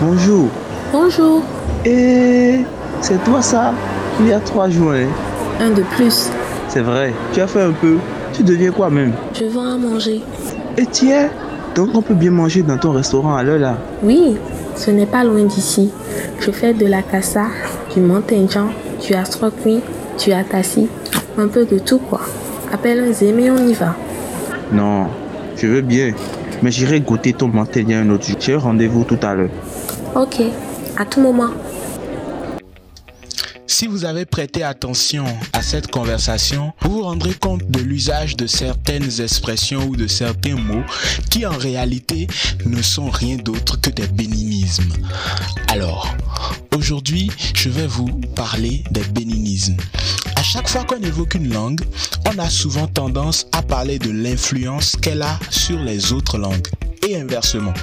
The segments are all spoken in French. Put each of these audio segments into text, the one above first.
Bonjour. Bonjour. Et c'est toi ça Il y a trois jours. Hein? Un de plus. C'est vrai. Tu as fait un peu. Tu deviens quoi même? Je vends à manger. Et tiens, donc on peut bien manger dans ton restaurant à l'heure là Oui, ce n'est pas loin d'ici. Je fais de la cassa, du montenjan, du astroquin, du atassi, un peu de tout quoi. Appelle un zé mais on y va. Non, je veux bien. Mais j'irai goûter ton montenjan un autre jour. J'ai rendez-vous tout à l'heure. Ok, à tout moment. Si vous avez prêté attention à cette conversation, vous vous rendrez compte de l'usage de certaines expressions ou de certains mots qui en réalité ne sont rien d'autre que des béninismes. Alors, aujourd'hui, je vais vous parler des béninismes. Chaque fois qu'on évoque une langue, on a souvent tendance à parler de l'influence qu'elle a sur les autres langues et inversement.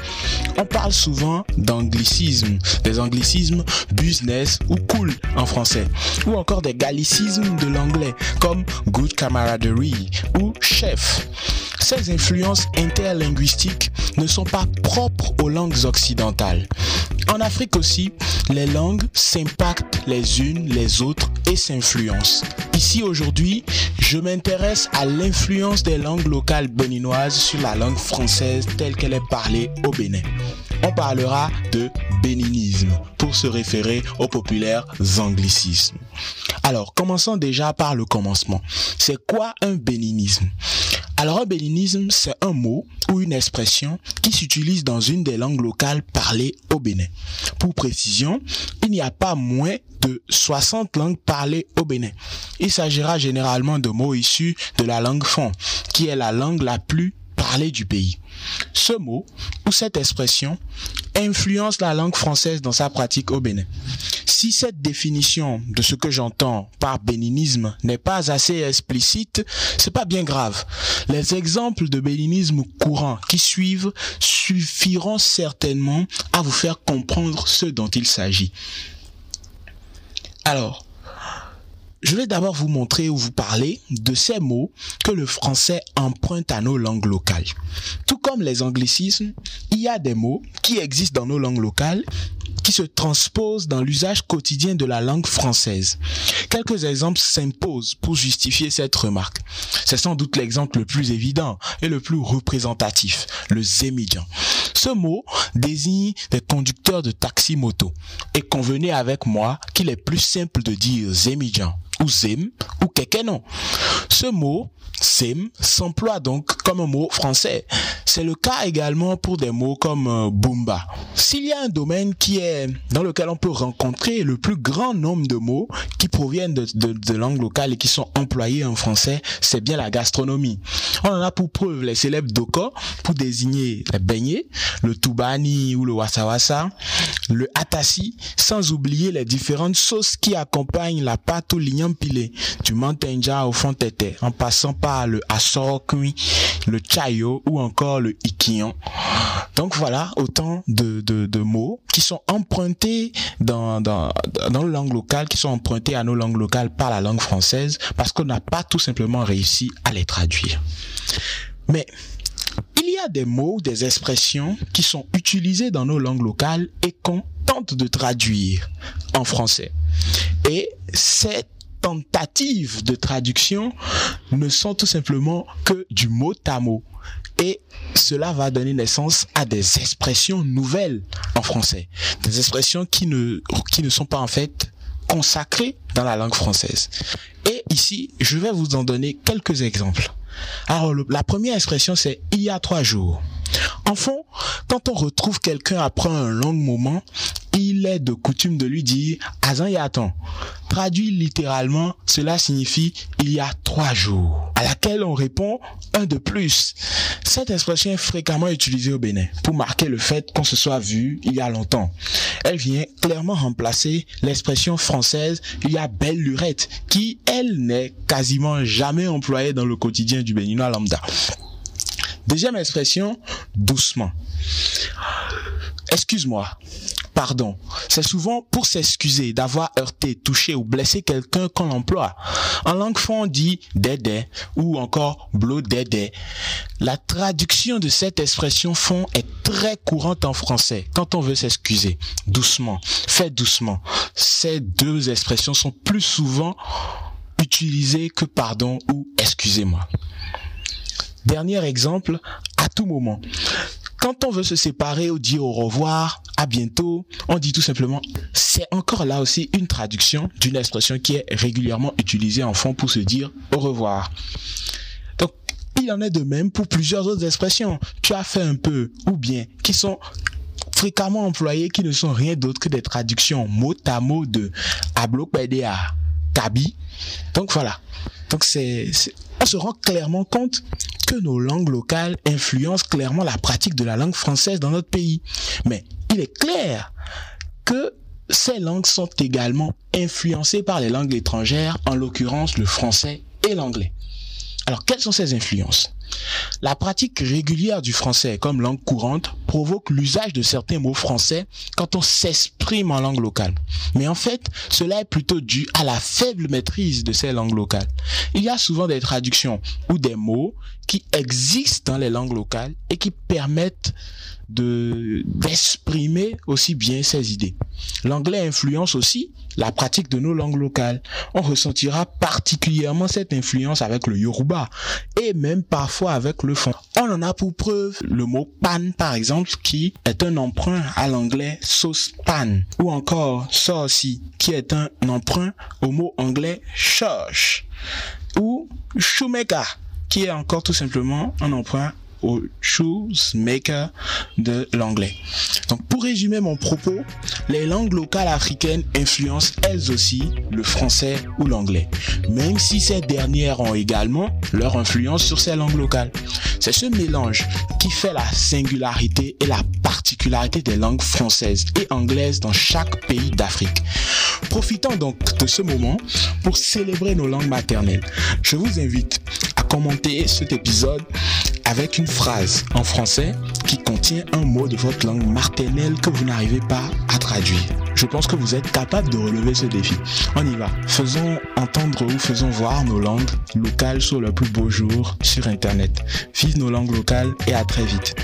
On parle souvent d'anglicisme, des anglicismes business ou cool en français, ou encore des gallicismes de l'anglais comme good camaraderie ou chef. Ces influences interlinguistiques ne sont pas propres aux langues occidentales. En Afrique aussi, les langues s'impactent les unes les autres et s'influencent. Ici aujourd'hui, je m'intéresse à l'influence des langues locales béninoises sur la langue française telle qu'elle est parlée au Bénin. On parlera de béninisme pour se référer aux populaires anglicismes. Alors, commençons déjà par le commencement. C'est quoi un béninisme? Alors un béninisme, c'est un mot ou une expression qui s'utilise dans une des langues locales parlées au Bénin. Pour précision, il n'y a pas moins de 60 langues parlées au Bénin. Il s'agira généralement de mots issus de la langue fond, qui est la langue la plus parlée du pays. Ce mot ou cette expression influence la langue française dans sa pratique au Bénin. Si cette définition de ce que j'entends par béninisme n'est pas assez explicite, c'est pas bien grave. Les exemples de béninisme courant qui suivent suffiront certainement à vous faire comprendre ce dont il s'agit. Alors, je vais d'abord vous montrer ou vous parler de ces mots que le français emprunte à nos langues locales. Tout comme les anglicismes, il y a des mots qui existent dans nos langues locales qui se transposent dans l'usage quotidien de la langue française. Quelques exemples s'imposent pour justifier cette remarque. C'est sans doute l'exemple le plus évident et le plus représentatif, le zémidjan. Ce mot désigne des conducteurs de taxi-moto. Et convenez avec moi qu'il est plus simple de dire zémidjan ou zem ou kekenon. Ce mot Sim s'emploie donc comme un mot français. C'est le cas également pour des mots comme euh, Bumba. S'il y a un domaine qui est dans lequel on peut rencontrer le plus grand nombre de mots qui proviennent de, de, langues locales et qui sont employés en français, c'est bien la gastronomie. On en a pour preuve les célèbres doko pour désigner les beignets, le tubani ou le wasawasa, le atasi, sans oublier les différentes sauces qui accompagnent la pâte au lignant pilé, du mantenja au fond tête, en passant par le asokui, le chayo ou encore le ikion. Donc voilà autant de, de, mots qui sont empruntés dans, dans, dans la langue locale, qui sont empruntés à nos langues locales par la langue française parce qu'on n'a pas tout simplement réussi à les traduire. Mais il y a des mots, des expressions qui sont utilisés dans nos langues locales et qu'on tente de traduire en français. Et c'est tentatives de traduction ne sont tout simplement que du mot à mot. Et cela va donner naissance à des expressions nouvelles en français. Des expressions qui ne, qui ne sont pas en fait consacrées dans la langue française. Et ici, je vais vous en donner quelques exemples. Alors, la première expression, c'est il y a trois jours. En fond, quand on retrouve quelqu'un après un long moment, il est de coutume de lui dire Azan Yatan. Traduit littéralement, cela signifie il y a trois jours, à laquelle on répond un de plus. Cette expression est fréquemment utilisée au Bénin pour marquer le fait qu'on se soit vu il y a longtemps. Elle vient clairement remplacer l'expression française il y a belle lurette qui, elle, n'est quasiment jamais employée dans le quotidien du Béninois lambda. Deuxième expression, doucement. Excuse-moi, pardon, c'est souvent pour s'excuser d'avoir heurté, touché ou blessé quelqu'un qu'on emploie. En langue fond, on dit dédé ou encore blo dédé. La traduction de cette expression fond est très courante en français quand on veut s'excuser. Doucement, fait doucement. Ces deux expressions sont plus souvent utilisées que pardon ou excusez-moi. Dernier exemple, à tout moment. Quand on veut se séparer ou dire au revoir, à bientôt, on dit tout simplement, c'est encore là aussi une traduction d'une expression qui est régulièrement utilisée en fond pour se dire au revoir. Donc, il en est de même pour plusieurs autres expressions. Tu as fait un peu, ou bien, qui sont fréquemment employées, qui ne sont rien d'autre que des traductions mot à mot de à Kabi. Donc voilà. Donc c'est, on se rend clairement compte que nos langues locales influencent clairement la pratique de la langue française dans notre pays. Mais il est clair que ces langues sont également influencées par les langues étrangères, en l'occurrence le français et l'anglais. Alors, quelles sont ces influences? La pratique régulière du français comme langue courante provoque l'usage de certains mots français quand on s'exprime en langue locale. Mais en fait, cela est plutôt dû à la faible maîtrise de ces langues locales. Il y a souvent des traductions ou des mots qui existent dans les langues locales et qui permettent de d'exprimer aussi bien ses idées. L'anglais influence aussi la pratique de nos langues locales. On ressentira particulièrement cette influence avec le yoruba et même parfois avec le fond. On en a pour preuve le mot pan par exemple qui est un emprunt à l'anglais sauce pan ou encore saucy qui est un emprunt au mot anglais church ou shoemaker qui est encore tout simplement un emprunt au shoes maker de l'anglais. Donc pour résumer mon propos, les langues locales africaines influencent elles aussi le français ou l'anglais, même si ces dernières ont également leur influence sur ces langues locales. C'est ce mélange qui fait la singularité et la particularité des langues françaises et anglaises dans chaque pays d'Afrique. Profitons donc de ce moment pour célébrer nos langues maternelles. Je vous invite à commenter cet épisode avec une phrase en français qui contient un mot de votre langue maternelle que vous n'arrivez pas à traduire. Je pense que vous êtes capable de relever ce défi. On y va. Faisons entendre ou faisons voir nos langues locales sur le plus beau jour sur Internet. Vive nos langues locales et à très vite.